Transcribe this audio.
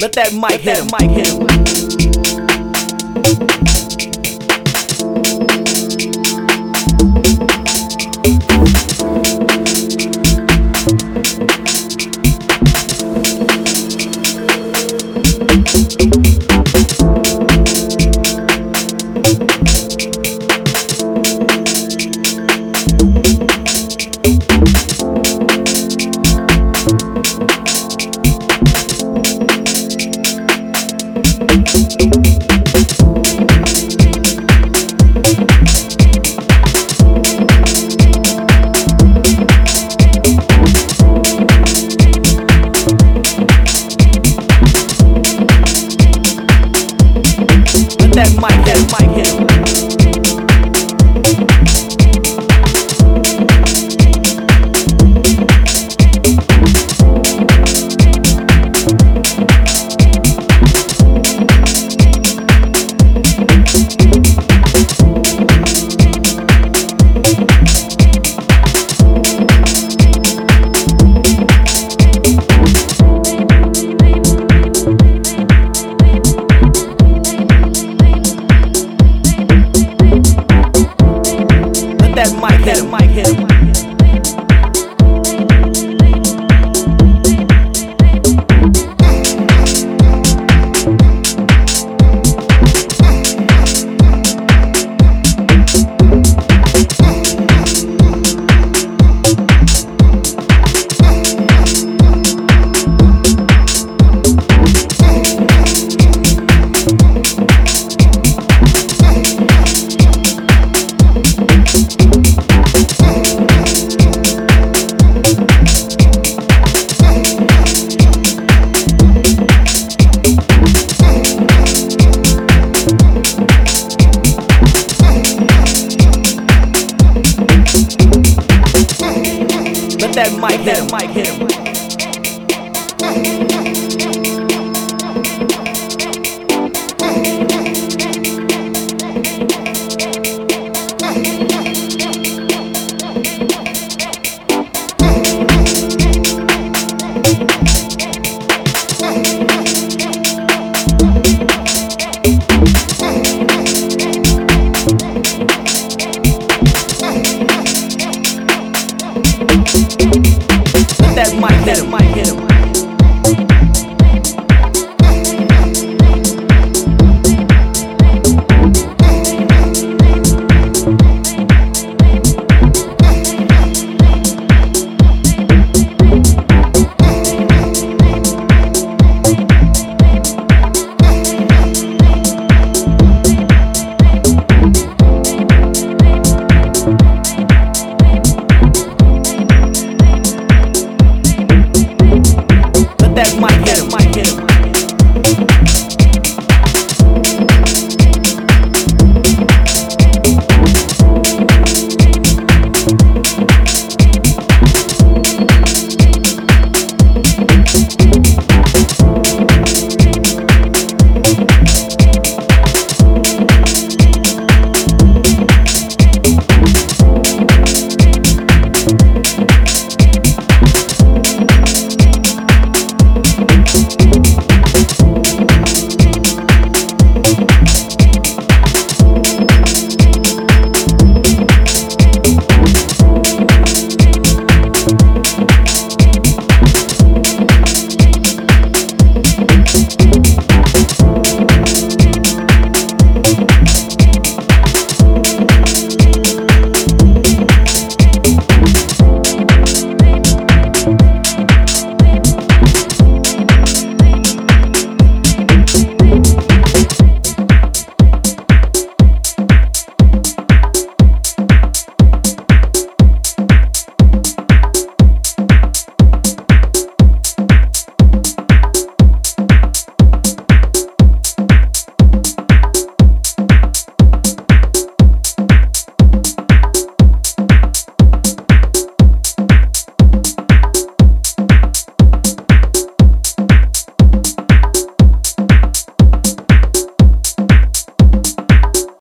Let that mic hit him. Mic hit him. him. that mic, hit him, mic, hit him.